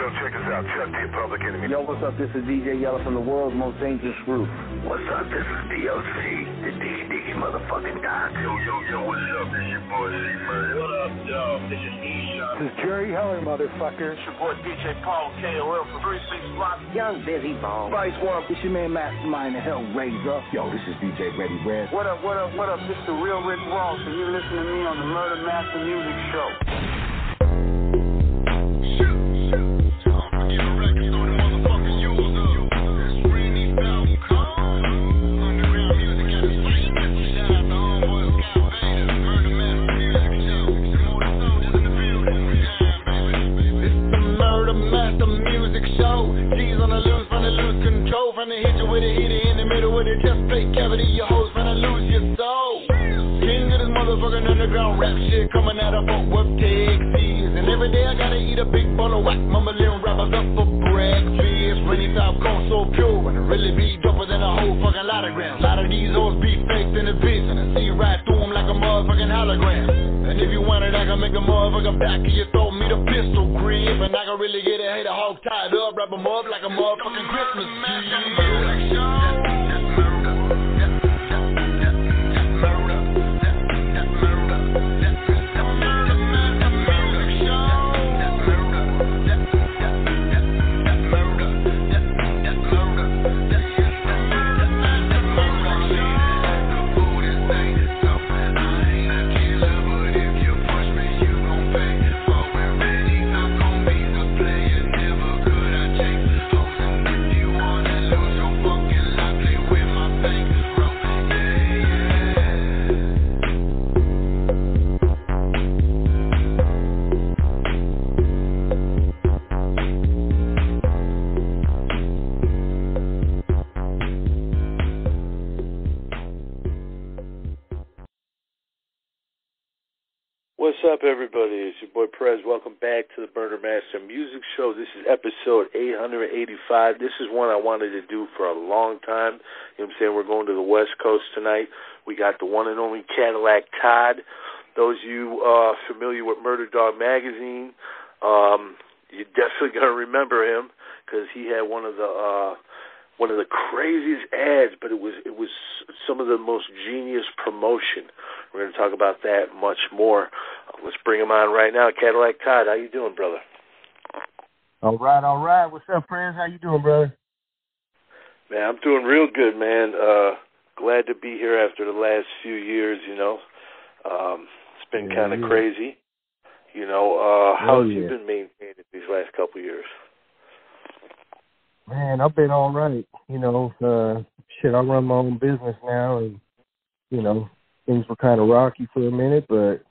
Yo, check this out. Chuck D, Public Enemy. Yo, what's up? This is DJ Yella from the world's most dangerous group. What's up? This is DOC, the Diggy Diggy motherfucking Doc. Yo, yo, yo, what's up? This your boy C-Man. What up, yo? This is E-Shot. This is Jerry Heller, motherfucker. It's your boy DJ Paul KOL from 36 Block. Young Bizzy Bone. Spice One, it's your man Mastermind, the Hellraiser. Yo, this is DJ Ready Red. What up, what up, what up? This the real Rick Ross, and you're listening to me on the Murder Master Music Show. Motherfucking underground rap shit coming out of Fort Texas. And every day I gotta eat a big bowl of whack. Mumbling rappers up for breakfast. Rainy top cold so pure. And it really be doper than a whole fucking lot of grams. A lot of these hoes be faked in the bitch. And see right through them like a motherfucking hologram. And if you want it, I can make a motherfucker back of your throat. Me the pistol grip. And I can really get a hater hog tied up. Wrap 'em up like a motherfucking Christmas What's everybody? It's your boy Perez. Welcome back to the Murder Master Music Show. This is episode 885. This is one I wanted to do for a long time. You know what I'm saying? We're going to the West Coast tonight. We got the one and only Cadillac Todd. Those of you uh, familiar with Murder Dog Magazine, um, you're definitely going to remember him because he had one of the uh, one of the craziest ads, but it was it was some of the most genius promotion. We're going to talk about that much more. Uh, let's bring him on right now. Cadillac Todd, how you doing, brother? All right, all right. What's up, friends? How you doing, brother? Man, I'm doing real good, man. Uh, glad to be here after the last few years. You know, um, it's been Yeah, kind of yeah. crazy. You know, uh, Oh, how's you been maintaining these last couple years? Man, I've been all right. You know, uh, shit, I run my own business now, and you know, things were kind of rocky for a minute, but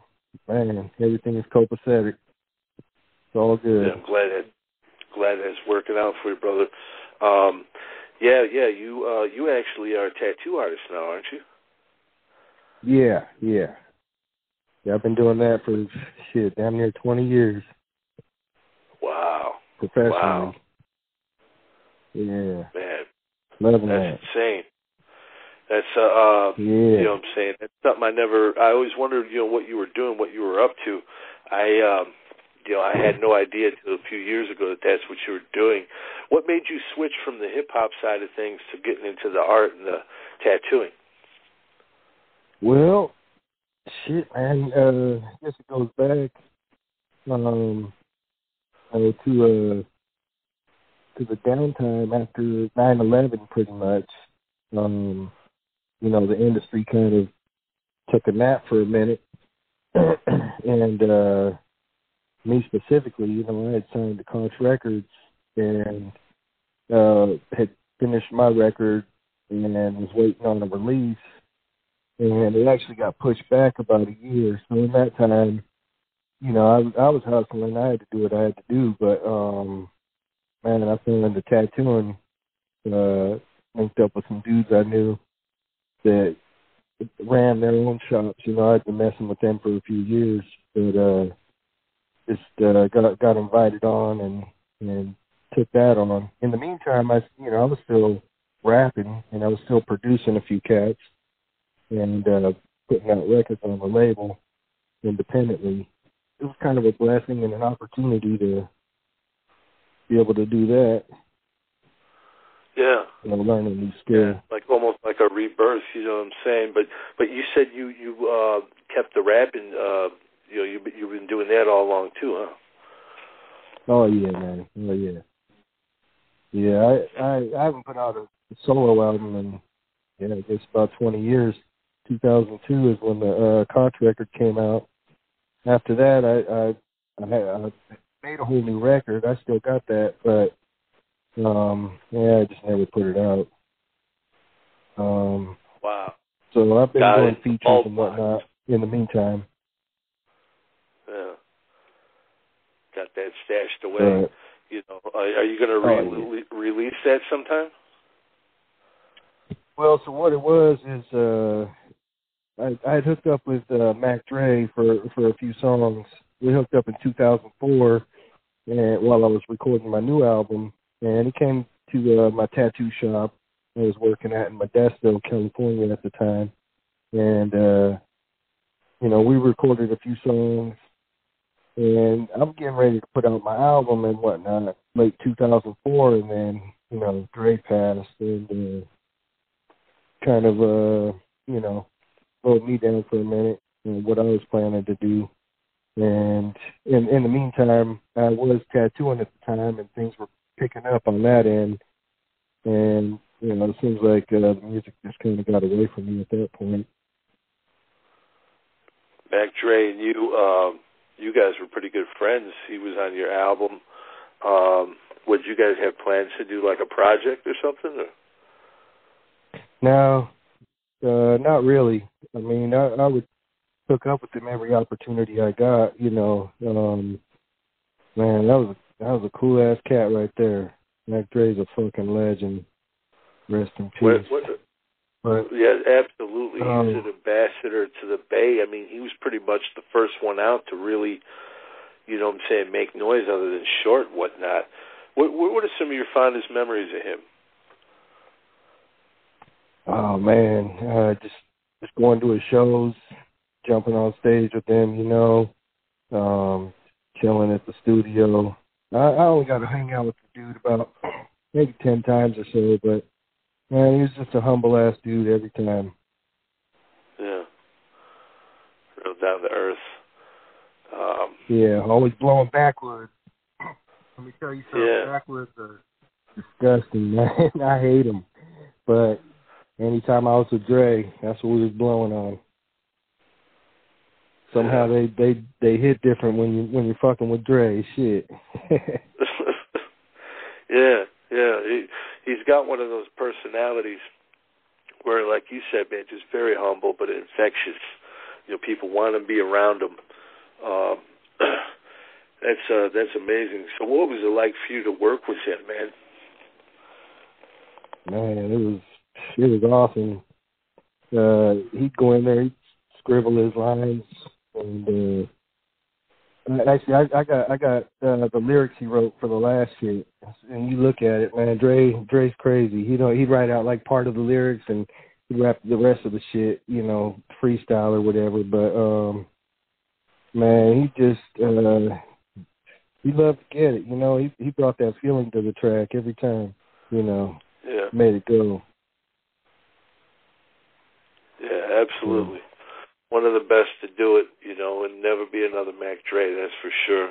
man, everything is copacetic. It's all good. Yeah, I'm glad that glad that's working out for you, brother. Um, yeah, yeah. You uh, you actually are a tattoo artist now, aren't you? Yeah, yeah. Yeah, I've been doing that for shit, damn near twenty years Wow, professionally. Wow. Yeah, man, loving that's that. insane. That's uh, uh Yeah. you know what I'm saying. That's something I never. I always wondered, you know, what you were doing, what you were up to. I, um, you know, I had no idea till a few years ago that that's what you were doing. What made you switch from the hip hop side of things to getting into the art and the tattooing? Well, shit, man. Uh, I guess it goes back um, uh, to to the downtime after nine eleven, pretty much. Um, you know, the industry kind of took a nap for a minute, and uh, me specifically, you know, I had signed to Koch Records and uh, had finished my record and then was waiting on a release and it actually got pushed back about a year. So in that time, you know, I I was hustling. I had to do what I had to do, but um, man, I fell into tattooing. Uh, linked up with some dudes I knew that ran their own shops. You know, I'd been messing with them for a few years, but uh, just uh, got got invited on and and took that on. In the meantime, I you know I was still rapping and I was still producing a few cats and uh, putting out records on the label independently. It was kind of a blessing and an opportunity to be able to do that. Yeah. You know, learn a new skill. Yeah, like almost like a rebirth. You know what I'm saying? But but you said you you uh, kept the rapping. Uh, you know, you you've been doing that all along too, huh? Oh yeah, man. Oh yeah. Yeah, I I, I haven't put out a solo album in yeah, I guess about 20 years. 2002 is when the uh, record came out. After that, I I, I, had, I made a whole new record. I still got that, but um, yeah, I just never put it out. Um, wow. So I've been got doing it. features All and whatnot in the meantime. Yeah. Got that stashed away. But, you know, are, are you going to re- Oh, yeah. re- release that sometime? Well, so what it was is uh I I had hooked up with uh Mac Dre for for a few songs. We hooked up in 2004 and while I was recording my new album and he came to uh, my tattoo shop I was working at in Modesto, California at the time. And uh you know, we recorded a few songs and I'm getting ready to put out my album and whatnot late 2004 and then, you know, Dre passed and uh kind of uh you know slowed me down for a minute and what I was planning to do. And in in the meantime I was tattooing at the time and things were picking up on that end and you know, it seems like uh, the music just kind of got away from me at that point. Mac Dre and you, um, you guys were pretty good friends. He was on your album. Um, would you guys have plans to do like a project or something? Or? No, uh, not really. I mean, I, I would hook up with him every opportunity I got. You know, um, man, that was that was a cool ass cat right there. Mac Dre's a fucking legend. Rest in peace. What, what, but yeah, absolutely. Um, He's an ambassador to the Bay. I mean, he was pretty much the first one out to really, you know what I'm saying, make noise other than short and whatnot. What, what are some of your fondest memories of him? oh man, uh, just just going to his shows, jumping on stage with him. You know, um, chilling at the studio. I, I only got to hang out with the dude about maybe ten times or so, but man, he was just a humble ass dude every time. Yeah. Real down to earth. Um, Yeah, always blowing backwards. Let me tell you something. Yeah. Backwards are disgusting, man. I hate them. But anytime I was with Dre, that's what we was blowing on. Somehow they they they hit different when you when you're fucking with Dre. Shit. yeah, yeah. He he's got one of those personalities where, like you said, man, just very humble but infectious. You know, people want to be around him. Um, that's uh, that's amazing. So, what was it like for you to work with him, man? man, it was it was awesome. Uh, he'd go in there, he'd scribble his lines, and uh, actually, I, I got I got uh, the lyrics he wrote for the last shit. And you look at it, man, Dre Dre's crazy. He know he'd write out like part of the lyrics and he'd rap the rest of the shit, you know, freestyle or whatever. But um, man, he just uh, he loved to get it. You know, he he brought that feeling to the track every time. You know Yeah, made it go. yeah, absolutely. One of the best to do it, you know, and never be another Mac Dre. That's for sure.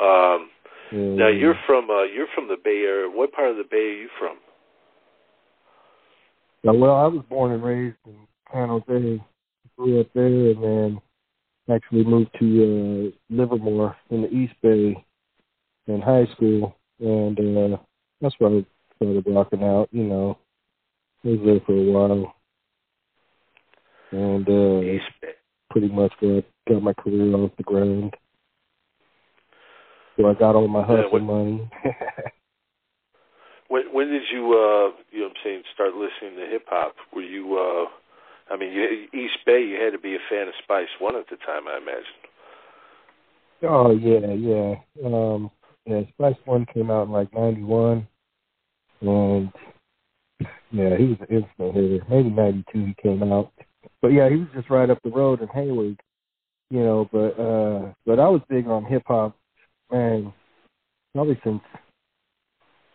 Um, Yeah, now you're from uh, you're from the Bay Area. What part of the Bay are you from? Yeah, well, I was born and raised in San Jose. Grew up there, and then actually moved to uh, Livermore in the East Bay in high school, and uh, that's where I started rocking out. You know, I was there for a while, and uh, East pretty much I got my career off the ground. So I got all my hustle what- money. When when did you uh you know what I'm saying start listening to hip hop? Were you uh I mean you, East Bay you had to be a fan of Spice One at the time, I imagine. Oh yeah, yeah. Um yeah, Spice One came out in like ninety one and yeah, he was an instant hitter. Maybe ninety two he came out. But yeah, he was just right up the road in Hayward. You know, but uh but I was big on hip hop man, probably since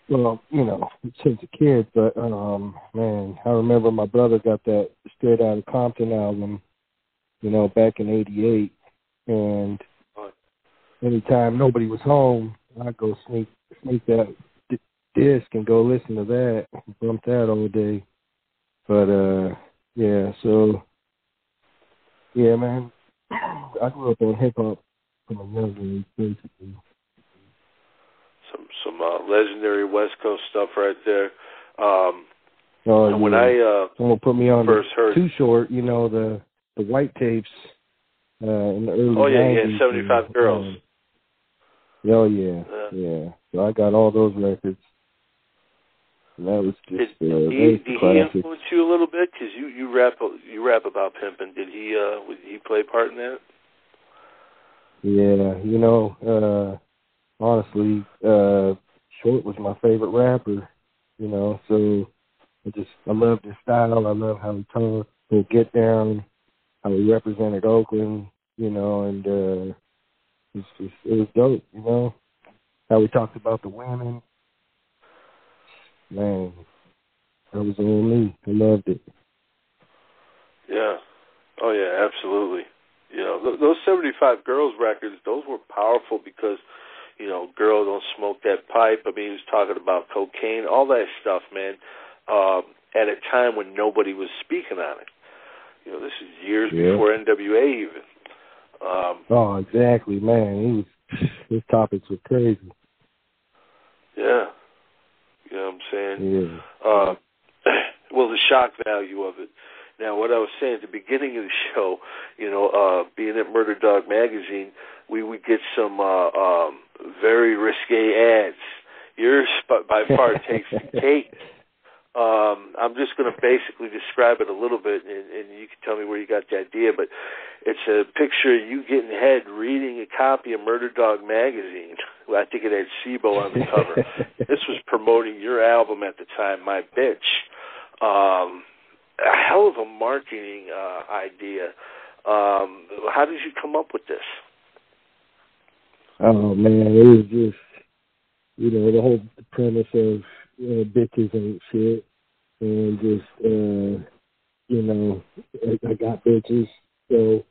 well, you know, since a kid, but um, man, I remember my brother got that Straight Outta Compton album, you know, back in '88, and anytime nobody was home, I'd go sneak sneak that d- disc and go listen to that, bump that all day. But uh, yeah, so yeah, man, I grew up on hip hop from a young age, basically. Some some uh, legendary West Coast stuff right there. Um, Oh, and when yeah. I uh, Someone put me on first heard, Too Short, you know, the the white tapes uh in the early Oh, yeah, yeah, 75 Girls. um, oh yeah, Yeah. yeah. So I got all those records. And that was did, just did uh, he, did he influence you a little bit? Because you you rap you rap about pimping. Did he uh would he play a part in that? Yeah, you know, uh honestly, uh Short was my favorite rapper, you know, so I just I love his style, I love how he talked, he'll get down, how he represented Oakland, you know, and uh it's just it was dope, you know. How he talked about the women. Man, that was on me. I loved it. Yeah. Oh yeah, absolutely. You know, th- those 75 Girls records, those were powerful because, you know, girl don't smoke that pipe. I mean, he was talking about cocaine, all that stuff, man. Um, at a time when nobody was speaking on it. You know, this is years Yeah. before NWA even. Um, Oh, exactly, man. He was his topics were crazy. yeah. You know what I'm saying? Yeah. Uh, well, the shock value of it. Now, what I was saying at the beginning of the show, you know, uh, being at Murder Dog Magazine, we would get some uh, um, very risque ads. Yours, by, by far, takes the cake. Um, I'm just going to basically describe it a little bit, and, and you can tell me where you got the idea. But it's a picture of you getting head reading a copy of Murder Dog Magazine. Well, I think it had C-Bo on the cover. this was promoting your album at the time, My Bitch. Um, a hell of a marketing uh, idea. Um, how did you come up with this? Oh man, it was just you know the whole premise of uh, bitches and shit, and just uh, you know I, I got bitches, so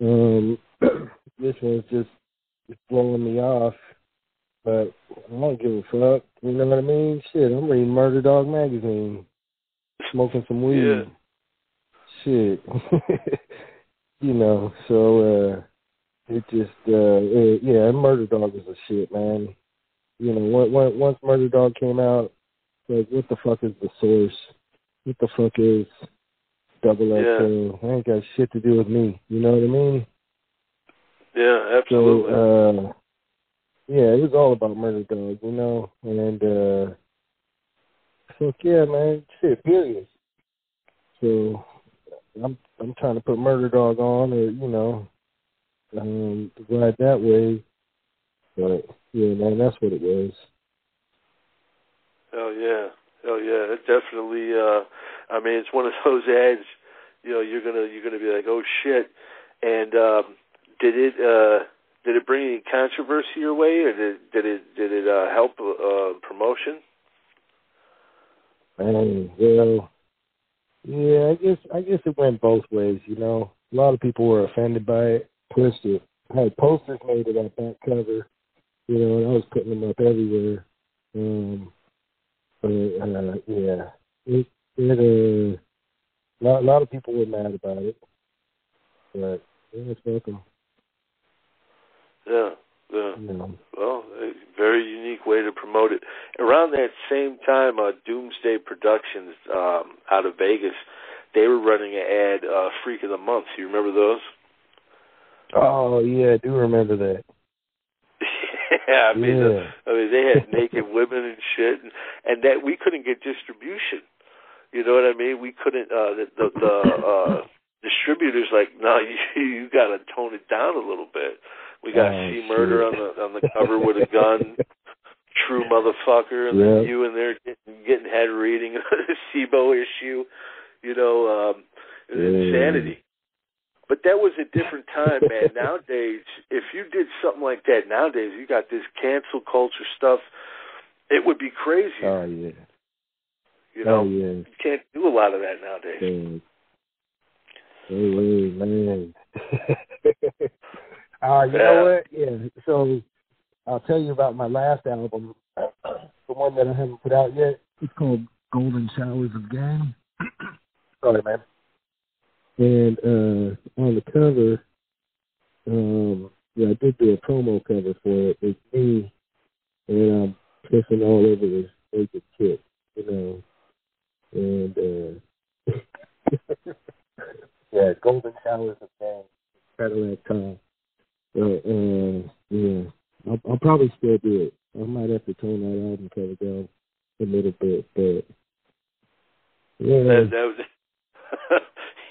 um, this one's just just blowing me off. But I don't give a fuck. You know what I mean? Shit, I'm reading Murder Dog magazine, smoking some weed. Yeah. Shit, you know. So uh it just uh it, yeah, Murder Dog is a shit, man. You know, once Murder Dog came out, like what the fuck is the source? What the fuck is Double Yeah. XL? Ain't got shit to do with me. You know what I mean? Yeah, absolutely. So uh yeah, it was all about Murder Dog, you know, and uh fuck yeah, man, shit, period. So I'm I'm trying to put Murder Dog on, or you know, um, ride that way. But yeah, man, that's what it was. Hell yeah, hell yeah. It definitely. uh I mean, it's one of those ads. You know, you're gonna you're gonna be like, oh shit. And um, did it uh did it bring any controversy your way, or did did it did it uh, help uh, promotion? And well, yeah, I guess I guess it went both ways. You know, a lot of people were offended by it, it. Had posters made of that back cover, you know, and I was putting them up everywhere. Um, but uh, yeah, it it uh, a lot, a lot of people were mad about it, but yeah, it's welcome. Yeah, yeah. Know. Well, a very unique way to promote it. Around that same time, uh, Doomsday Productions um, out of Vegas, they were running an ad, uh, "Freak of the Month." You remember those? Oh yeah, I do remember that. yeah, I mean, Yeah. the, I mean, they had naked women and shit, and, and that we couldn't get distribution. You know what I mean? We couldn't. Uh, the the, the uh, distributors like, no, you you got to tone it down a little bit. We got Oh, see murder on the on the cover with a gun, true motherfucker, and Yeah. then you in there getting, getting head reading C-Bo issue. You know, um, Yeah. insanity. But that was a different time, man. nowadays, if you did something like that nowadays, you got this cancel culture stuff, It would be crazy. Oh yeah. you know, oh yeah. you can't do a lot of that nowadays. Hey, hey, man. uh, you Yeah. know what? Yeah. So I'll tell you about my last album, the one that I haven't put out yet. It's called Golden Showers of Game. Sorry, man. And uh, on the cover, um, yeah, I did do a promo cover for it. It's me, and I'm pissing all over this naked chick, you know. And uh, yeah, Golden Showers of Game, Cadillac Todd. But uh, yeah, I'll, I'll probably still do it. I might have to tone that album cover down a little bit, but yeah. That, that was,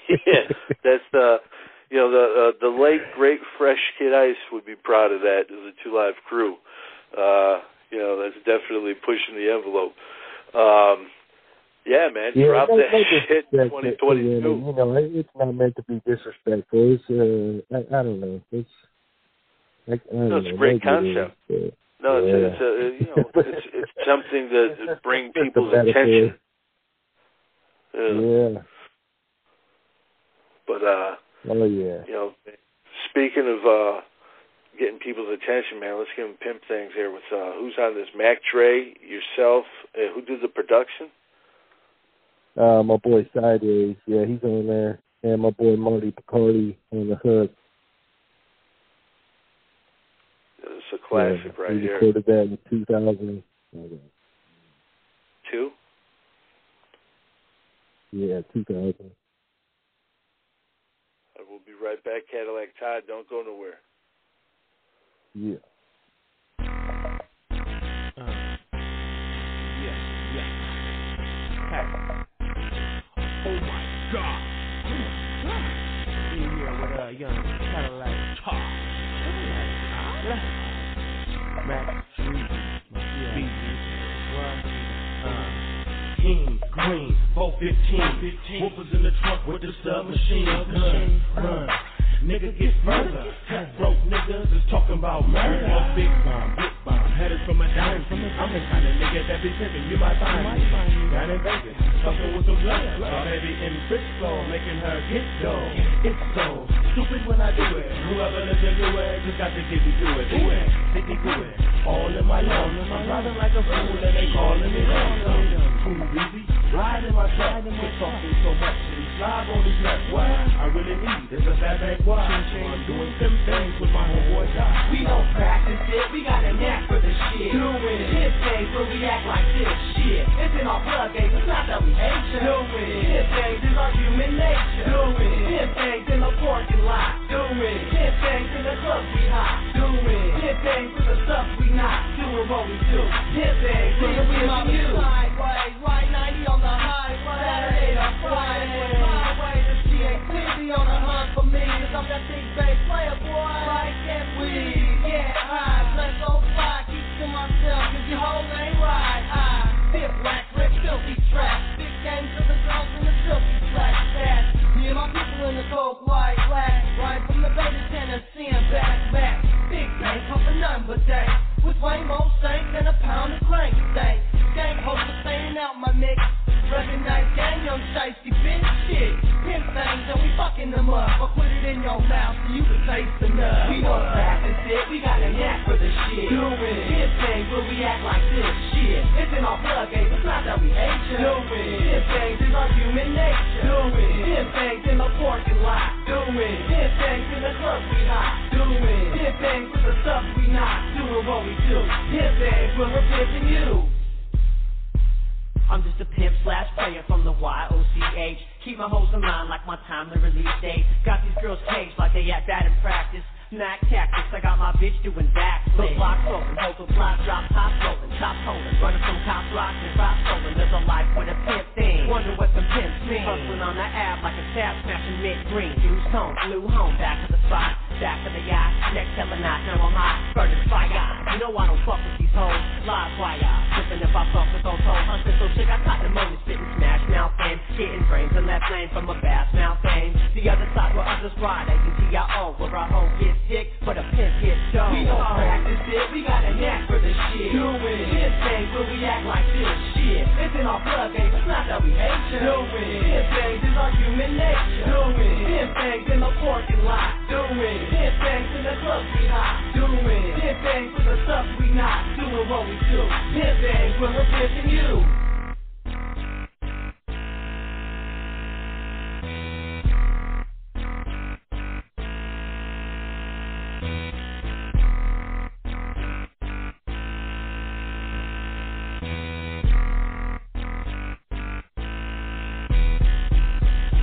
yeah, that's the, you know, the uh, the late great Fresh Kid Ice would be proud of that as a Two Live crew. Uh, you know, that's definitely pushing the envelope. Um, yeah, man, Yeah, drop that shit twenty twenty two. You know, it- it's not meant to be disrespectful. It's uh, I, I don't know. It's I don't No, it's a great maybe it is, concept. but- No, it's Yeah. a, it's a you know it's it's something that It's bring it's people's attention. Yeah. Yeah. But uh, Oh yeah. you know, speaking of uh getting people's attention, man, let's give them pimp things here with uh who's on this Mac Dre, yourself, uh, who did the production? Uh, my boy Sideways, yeah, he's on there, and my boy Marty Picardi on the hook. It's a classic yeah, right he here. recorded that in 2000. hold. Two. Yeah, 2000. I will be right back, Cadillac Todd. Don't go nowhere. Yeah. Uh, oh my god. Yeah, yeah, with a young Cadillac Todd. Mac Street. King, Green, 415. 15. Whoopers in the trunk with the submachine gun. Run. Nigga get further. Broke niggas is talking about murder. Big bomb, big bomb. Headed from a dime. I'm the kind of nigga that be pimping. You might find me down in Vegas. Fucking with some blood. Or maybe in Frisco, making her get dough. It's so stupid when I do it. Whoever listen to it, just got to get me do it. Do it, make me do it. All in my own. I'm driving like a fool and they calling me wrong. Cool, easy. Ride in my truck. Quit talking so much. City slide on these nuts. What I really need is a fat back watch. I'm doing some things with my homeboy Doc. We don't practice it, we got a knack for the shit. Do it. This things where we act like this shit. It's in our blood, baby. It's not that we hate you. Do it. This things is our human nature. Do it. This things in the parking lot. Do it. This things in the club we hot. Do it. This things with the stuff we not. Doing what we do. This things with the real do. This things when we're pimping you. I'm just a pimp slash player from the YOCH. Keep my hoes in line like my timely release date. Got these girls caged like they act bad in practice. Knack tactics, I got my bitch doing backflips. The block's open, hold the plot, drop top rolling, top holding, running from cops, rocks and rock stolen. There's a life with a pimp thing. Wonder what the pimps mean. Hustling on the app like a tab smashing mid green. Used home, flew home, back to the spot, back to the yacht. Next hell a knot, now I'm hot, burning fire. You know I don't fuck with these hoes. Live wire, And if I talk with those whole hunter, so chick, I caught the money, spitting smash mouth fame, getting brains and that flame from a fast mouth fame. The other side where others ride, A N T I O, where a hoe gets dick, but a pimp gets dough. We don't practice it, we got a knack for the shit. Do it. This things where we act like this shit. It's in our blood, game, it's not that we hate you. Do it. This things is our human nature. Do it. This things in the parking lot. Do it. This things in the club we hot. Do it. This things for the stuff we not doing what we do. This things when we're pissing you.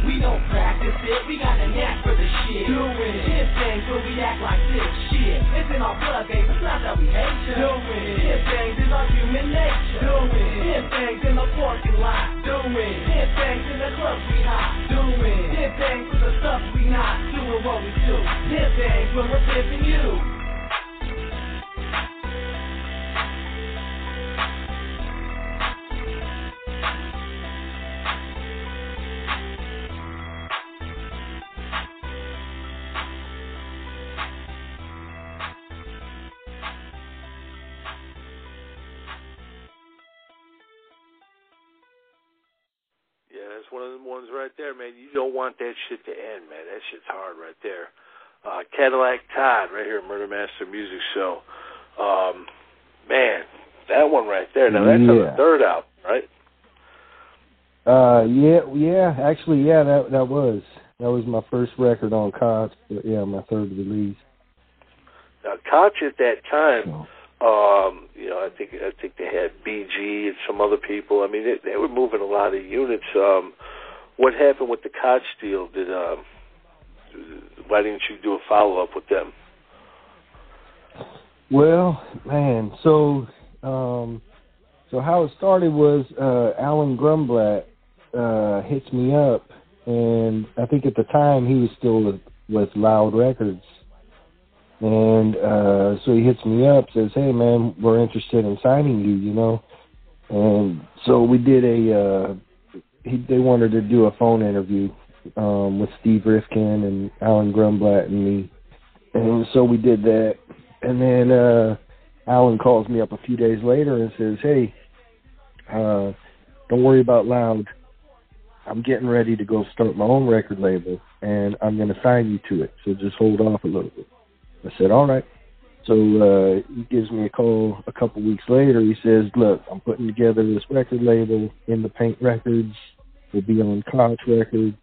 We don't practice it, we got a knack for the shit. Do it. Things where we act like this shit. It's in our blood, baby. It's not that we hate you. Do it. Things is our human nature. Do it. Things in the parking lot. Do it. Things in the clubs we hot. Do it. Things for the stuff we not doing what we do. This things when we're pimping you. That shit to end, man. That shit's hard right there. Uh, Cadillac Todd, right here, Murder Master Music Show. Um, man, that one right there. Now that's on the third album, right? Uh, yeah, yeah. Actually, yeah, that that was that was my first record on Koch, yeah, my third release. Now, Koch at that time, um, you know, I think I think they had BG and some other people. I mean, they, they were moving a lot of units. Um, what happened with the Koch deal? Did um, why didn't you do a follow up with them? Well, man, so um, so how it started was uh, Alan Grunblatt uh, hits me up, and I think at the time he was still with, Loud Records, and uh, so he hits me up, says, "Hey, man, we're interested in signing you," you know, and so we did a. He, they wanted to do a phone interview um, with Steve Rifkin and Alan Grunblatt and me, and so we did that. And then uh Alan calls me up a few days later and says, "Hey, uh don't worry about Loud. I'm getting ready to go start my own record label and I'm going to sign you to it. So just hold off a little bit." I said, "All right." So uh he gives me a call a couple weeks later. He says, "Look, I'm putting together this record label in the Paint Records. We'll be on Koch Records."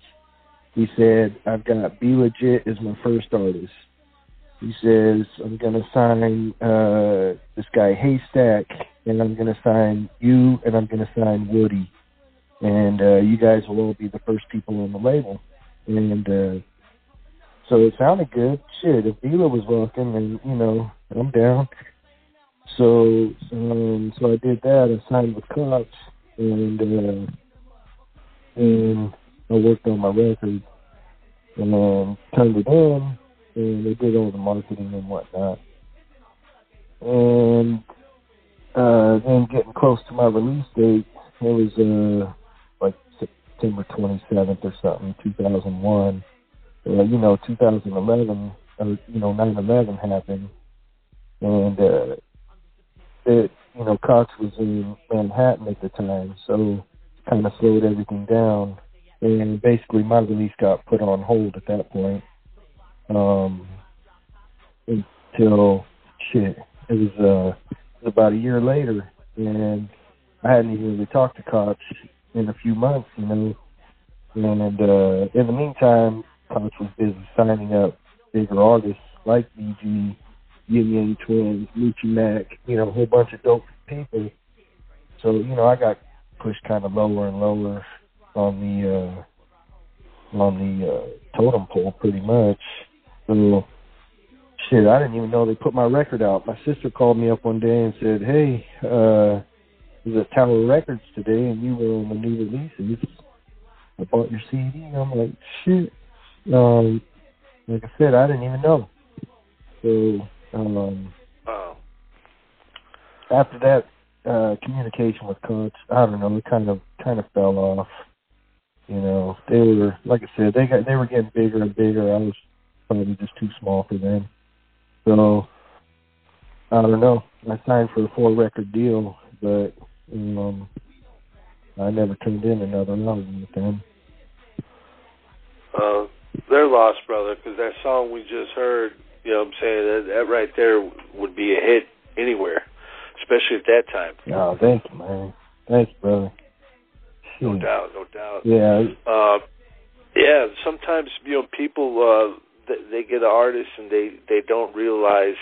He said, "I've got B-Legit as my first artist." He says, I'm to sign uh, this guy Haystak, and I'm to sign you, and I'm to sign Woody. And uh, you guys will all be the first people on the label. And uh, so it sounded good. Shit, if Vila was rocking, then, you know, I'm down. So um, so I did that. I signed with Koch, and, uh, and I worked on my record, and then turned it in and they did all the marketing and whatnot. And uh then getting close to my release date, it was uh like September twenty seventh or something, two thousand one. Uh, you know, two thousand eleven or you know, nine eleven happened and uh it you know, Koch was in Manhattan at the time, so kinda slowed everything down. And basically my release got put on hold at that point um until shit it was uh about a year later and I hadn't even really talked to Koch in a few months, you know. And uh in the meantime Koch was busy signing up bigger artists like BG, Ying Yang Twins, Moochie Mac, you know, a whole bunch of dope people. So, you know, I got pushed kinda lower and lower on the uh on the uh totem pole pretty much. So, shit, I didn't even know they put my record out. My sister called me up one day and said, "Hey, uh, there's a Tower Records today, and you were on the new releases. I bought your CD." And I'm like, "Shit." Um, like I said, I didn't even know. So, um, Wow. after that, uh communication with Koch. I don't know, it kind of kind of fell off. You know, they were like I said, they got they were getting bigger and bigger. I was probably just too small for them. So I don't know. I signed for a four record deal, but um I never turned in another album with them. Uh, they're lost, brother, because that song we just heard, you know what I'm saying, that, that right there would be a hit anywhere, especially at that time. Oh, thank you, man. Thanks, brother. No Shoot. doubt, no doubt. Yeah, Uh, yeah, sometimes, you know, people, uh, they, they get an artist and they, they don't realize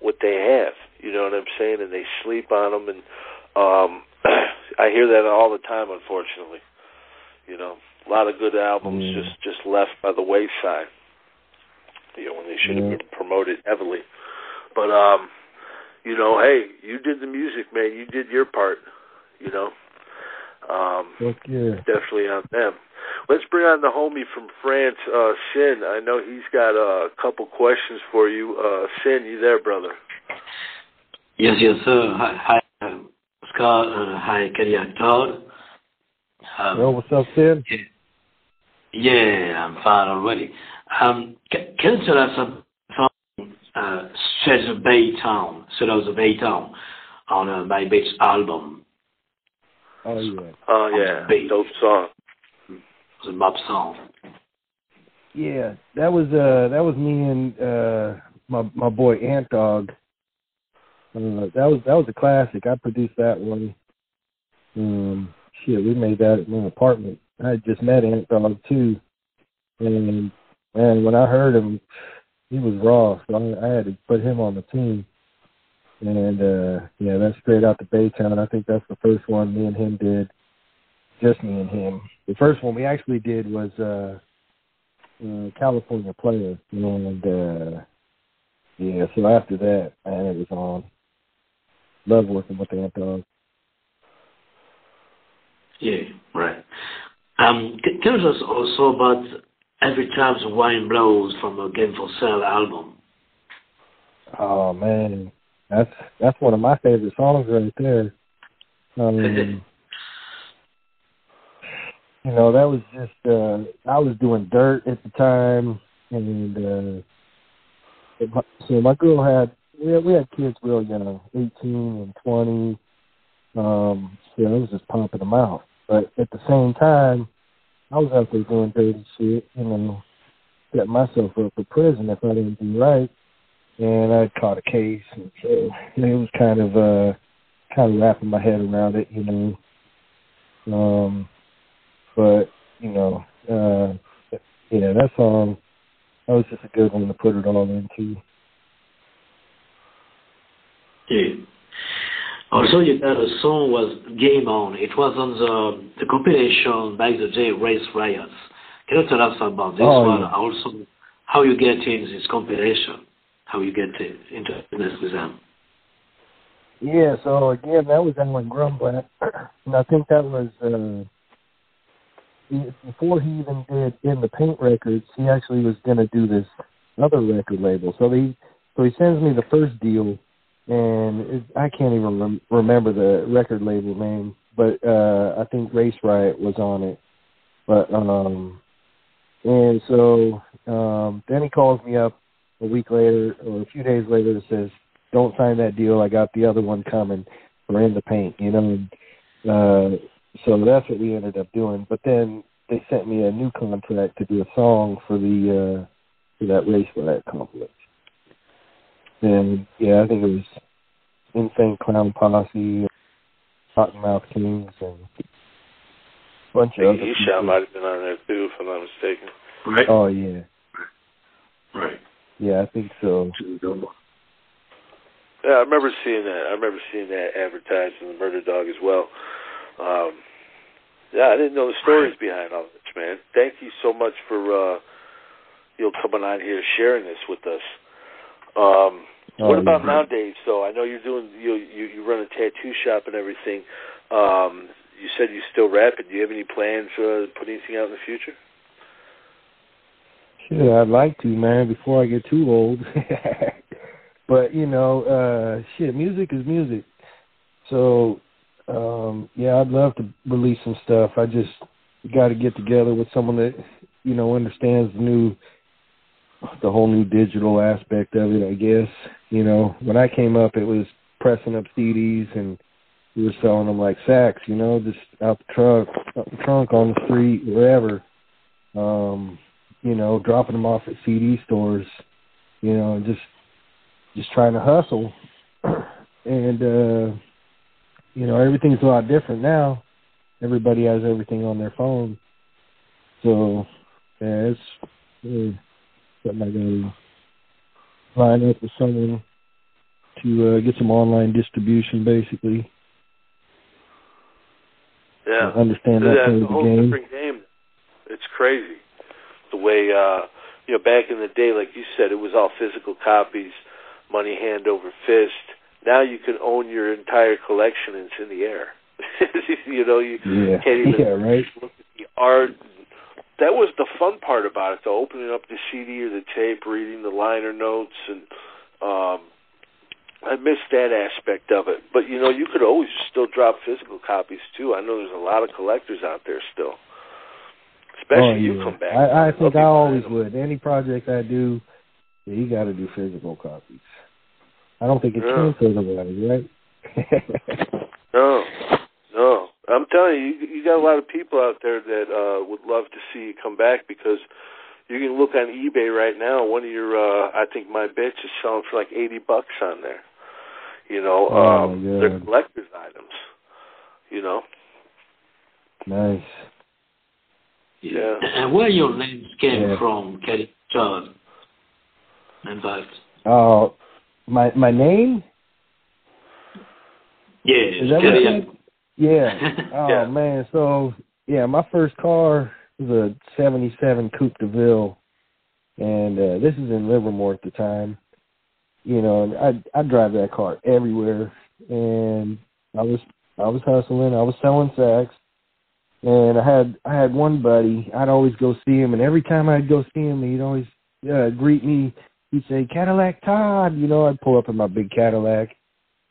what they have, you know what I'm saying, and they sleep on them, and um, I hear that all the time, unfortunately. You know, a lot of good albums Mm. just just left by the wayside. You know, when they should have Yeah. been promoted heavily. But um, you know, hey, you did the music, man. You did your part. You know, um, fuck yeah. definitely on them. Let's bring on the homie from France, uh, Sin. I know he's got uh, a couple questions for you. Uh, Sin, you there, brother? Yes, yes, sir. Hi, hi um, Scott. Uh, hi, Kodiak Todd. Um, Yo, what's up, Sid? Yeah, I'm fine already. Um, ca- can you tell us some song, uh, Straight of Bay Town, Shadows of Bay Town, on uh, my Beach album? Oh yeah. Oh yeah, dope song. It's a mob song. Yeah, that was uh that was me and uh my my boy Ant Dog. Uh, that was that was a classic. I produced that one. Um, shit, we made that at my apartment. I had just met Ant Dog too, and man, when I heard him, he was raw, so I, I had to put him on the team. And uh yeah, that's straight out to Baytown. I think that's the first one me and him did. Just me and him. The first one we actually did was uh uh, California player, and uh, yeah. So after that, man, it was on. Love working with Ant Dog. Yeah, right. Um, tell us also about Every Time the Wine Blows from a Game for Sale album. Oh man, that's that's one of my favorite songs right there. Um, you know, that was just uh, I was doing dirt at the time, and uh, it, so my girl had we had, we had kids real young, eighteen and twenty. Um, so I was just pumping them out, but at the same time, I was out there doing dirty shit, you know, setting myself up for prison if I didn't do right and I caught a case, and so it was kind of uh kind of wrapping my head around it, you know. Um, but you know, uh, yeah, that song that was just a good one to put it all into. Yeah. Also, you got a song was Game On. It was on the the compilation by the J Race Riots. Can you tell us about this Oh, one? yeah. Also, how you get in this compilation? How you get into business with them? Yeah, so again, that was Alan Grunblatt, and I think that was uh, before he even did in the Paint records. He actually was going to do this other record label. So he so he sends me the first deal, and I can't even rem- remember the record label name, but uh, I think Race Riot was on it. But um, and so um, then he calls me up a week later or a few days later and says, "Don't sign that deal. I got the other one coming. We're in the paint." You know. And, uh, so that's what we ended up doing. But then they sent me a new contract to do a song for the uh, for that race that complex. And yeah, I think it was Insane Clown Posse, Kottonmouth Kings, and a bunch of other He might have been on there too, if I'm not mistaken. Right. Oh yeah, Right. yeah, I think so. Yeah, I remember seeing that. I remember seeing that advertised in the Murder Dog as well. Um, yeah, I didn't know the stories behind all this, man. Thank you so much for uh, you know coming on here sharing this with us. Um, Oh, what about yeah. nowadays? though? I know you're doing you you you run a tattoo shop and everything. Um, you said you still rap it. Do you have any plans uh, to put anything out in the future? Shit, I'd like to, man, before I get too old. but you know, uh shit, music is music. So um, yeah, I'd love to release some stuff. I just got to get together with someone that you know understands the new, the whole new digital aspect of it. I guess you know when I came up, it was pressing up CDs and we were selling them like sacks, you know, just out the trunk, out the trunk on the street, wherever. Um, you know, dropping them off at CD stores, you know, just just trying to hustle. and uh you know, everything's a lot different now. Everybody has everything on their phone. So yeah, it's uh, something I gotta line up with someone to uh, get some online distribution basically. Yeah. understand that That's a whole game. different game. It's crazy. The way uh you know, back in the day, like you said, it was all physical copies, money hand over fist. Now you can own your entire collection and it's in the air. you know, you Yeah. can't even Yeah, right. look at the art. That was the fun part about it, though, opening up the CD or the tape, reading the liner notes, and um, I missed that aspect of it. But you know, you could always still drop physical copies too. I know there's a lot of collectors out there still. Especially oh, you come back. I, I think I always would. Any project I do, yeah, you got to do physical copies. I don't think it Yeah. everybody, right? No. I'm telling you, you, you got a lot of people out there that uh, would love to see you come back because you can look on eBay right now. One of your, uh, I think my bitch is selling for like eighty bucks on there. You know, Oh, um, my they're collector's items. You know, nice. yeah. And where your names came Yeah. from, Kelly Todd, in fact. Oh, my my name? Yeah, Is that what Kelly. Yeah. Oh Yeah. man, so yeah, my first car was a '77 Coupe de Ville, and uh, this is in Livermore at the time. You know, and I I drive that car everywhere, and I was I was hustling, I was selling sacks, and I had I had one buddy. I'd always go see him, and every time I'd go see him, he'd always uh, greet me. He'd say Cadillac Todd. You know, I'd pull up in my big Cadillac,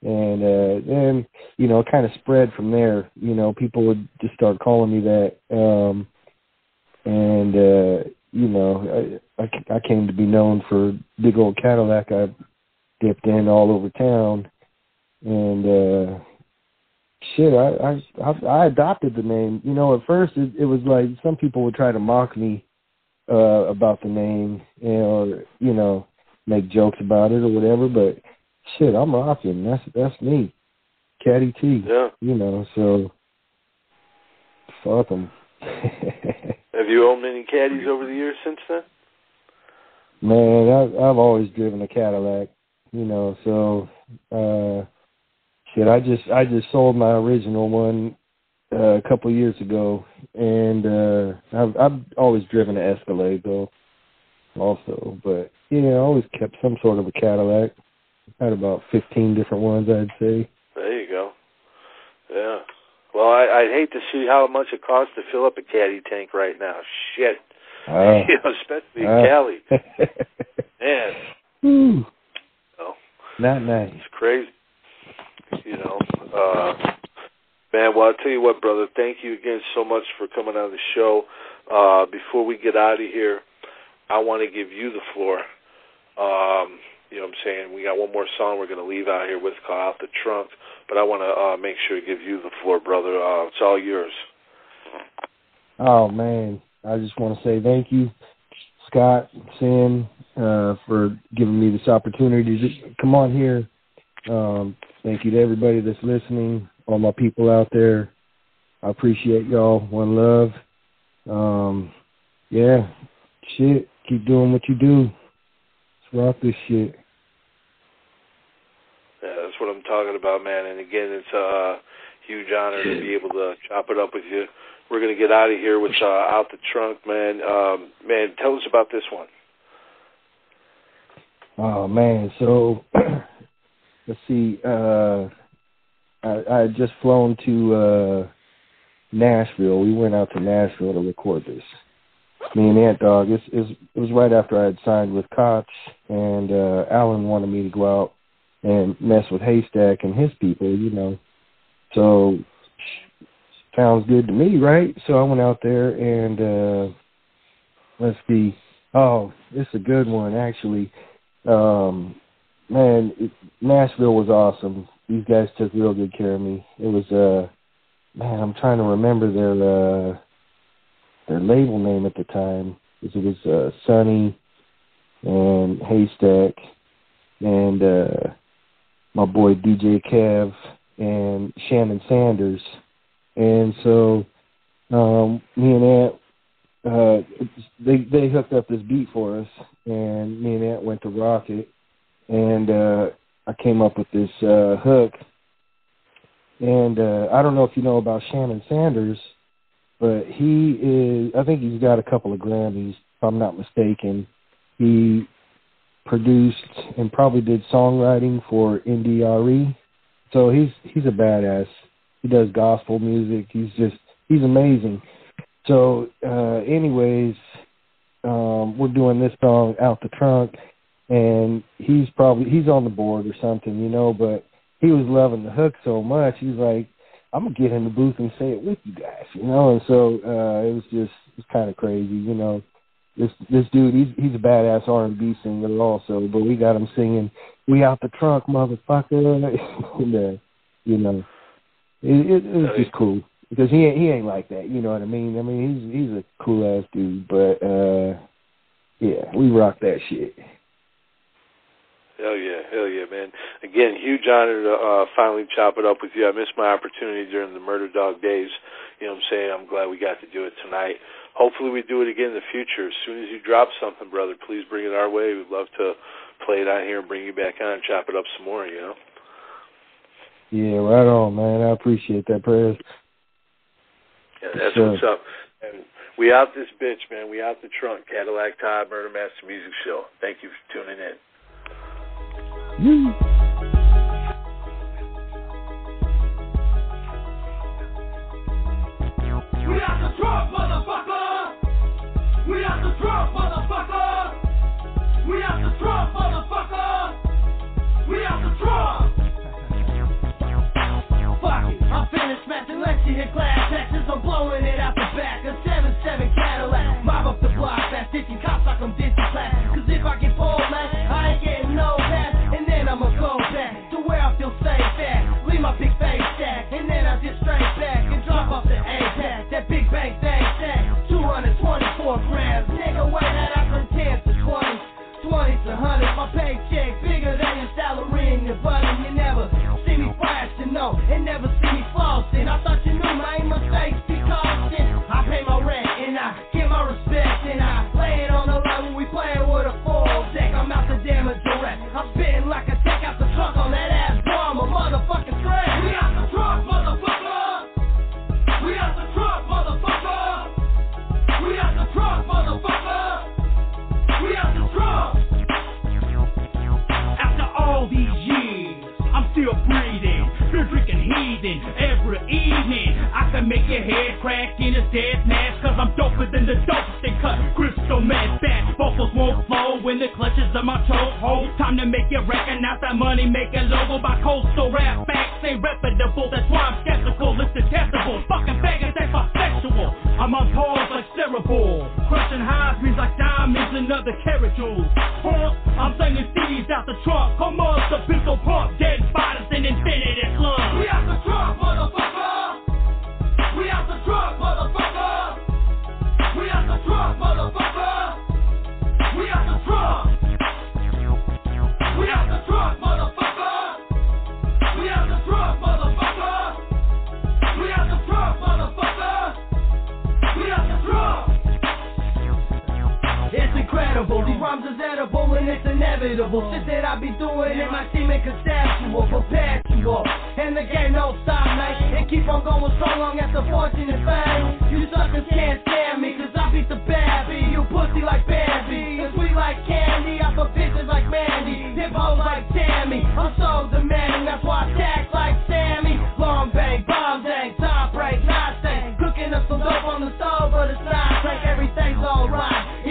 and uh, then you know, it kind of spread from there. You know, people would just start calling me that, um, and uh, you know, I, I I came to be known for big old Cadillac. I dipped in all over town, and uh, shit, I I I adopted the name. You know, at first it, it was like some people would try to mock me uh about the name, or you know, make jokes about it or whatever. But shit, I'm rocking. That's that's me, Caddy T. Yeah. You know, so fuck them. Have you owned any caddies over the years since then? Man, I, I've always driven a Cadillac, you know. So, uh, shit, I just I just sold my original one uh, a couple of years ago, and uh, I've I've always driven an Escalade though, also. But yeah, I always kept some sort of a Cadillac. Had about fifteen different ones, I'd say. There you go. Yeah. Well, I, I'd hate to see how much it costs to fill up a caddy tank right now. Shit. Uh, you know, especially uh, Cali. Man, Whew, Oh. not nice. it's crazy. You know. Uh man, well I'll tell you what, brother, thank you again so much for coming on the show. Uh before we get out of here, I want to give you the floor. Um, you know what I'm saying? We got one more song we're gonna leave out here with called Out the Trunk. But I wanna uh make sure to give you the floor, brother. Uh it's all yours. Oh man, I just want to say thank you, Scott, Sin, uh, for giving me this opportunity to come on here. Um, thank you to everybody that's listening, all my people out there. I appreciate y'all. One love. Um, yeah, shit. Keep doing what you do. Let's rock this shit. Talking about, man. And again, it's a huge honor to be able to chop it up with you. We're gonna get out of here with uh, out the trunk, man. Um, man, tell us about this one. Oh man, so let's see. Uh, I, I had just flown to uh, Nashville. We went out to Nashville to record this. Me and Ant Dog. It's, it's, it was right after I had signed with Koch, and uh, Alan wanted me to go out and mess with Haystak and his people, you know. So sounds good to me, right? So I went out there and uh let's see. Oh, this is a good one actually. Um man, it, Nashville was awesome. These guys took real good care of me. It was uh man, I'm trying to remember their uh their label name at the time. It was uh Sunny and Haystak and uh my boy DJ Kev and Shannon Sanders. And so um me and Ant uh they they hooked up this beat for us and me and Ant went to rock it and uh I came up with this uh hook and uh I don't know if you know about Shannon Sanders but he is I think he's got a couple of Grammys if I'm not mistaken. He produced and probably did songwriting for India.Arie. So he's he's a badass. He does gospel music. He's just he's amazing. So uh anyways, um we're doing this song out the trunk and he's probably he's on the board or something, you know, but he was loving the hook so much, he's like, I'm gonna get in the booth and say it with you guys, you know, and so uh it was just it's kinda crazy, you know. This this dude he's he's a badass R and B singer also, but we got him singing We out the trunk, motherfucker and uh, you know. It, it, it was just cool. Because he ain't he ain't like that, you know what I mean? I mean he's he's a cool ass dude, but uh yeah, we rock that shit. Hell yeah, hell yeah, man. Again, huge honor to uh, finally chop it up with you. I missed my opportunity during the Murder Dog days. You know what I'm saying? I'm glad we got to do it tonight. Hopefully we do it again in the future. As soon as you drop something, brother, please bring it our way. We'd love to play it out here and bring you back on and chop it up some more, you know? Yeah, right on, man. I appreciate that, prayers. Yeah, that's sure. what's up. And we out this bitch, man. We out the trunk. Cadillac Todd, Murder Master Music Show. Thank you for tuning in. Woo. We out the trunk, motherfucker! Logo by coastal rap facts ain't reputable. That's why I'm skeptical. It's detestable. Fucking beggars, that's bisexual. I'm on pause like cerebral. Crushing highs means like diamonds and other jewels. Pump, I'm singing CDs out the trunk. Come on, the pistol pump. Dead bodies in infinity slums. We out the trunk, motherfucker. It's these rhymes is edible and it's inevitable. Shit that I be doing in my team is conceptual, perpetual. And the game don't stop, mate. And keep on going strong long the fortune and fame. You suckers can't stand me, cause I beat the bad bee. You pussy like Bambi, and sweet like candy. I fuck bitches like Mandy, hip hoes like Tammy. I'm so demanding, that's why I tax like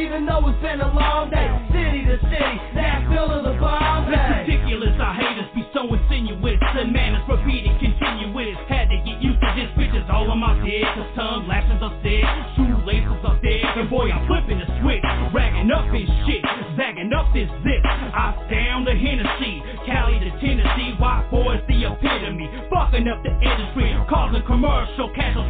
Even though it's been a long day, city to city, Nashville to the bomb ridiculous, our haters be so insinuous. The man is repeating, continuous. Had to get used to this, bitches all on my dick. cause tongue lashings are thick, shoelaces are thick, and boy, I'm flipping the switch, ragging up his shit, zagging up this. Zip. I down the Hennessy, Cali to Tennessee, white boys the epitome, fucking up the industry, causing commercial casualties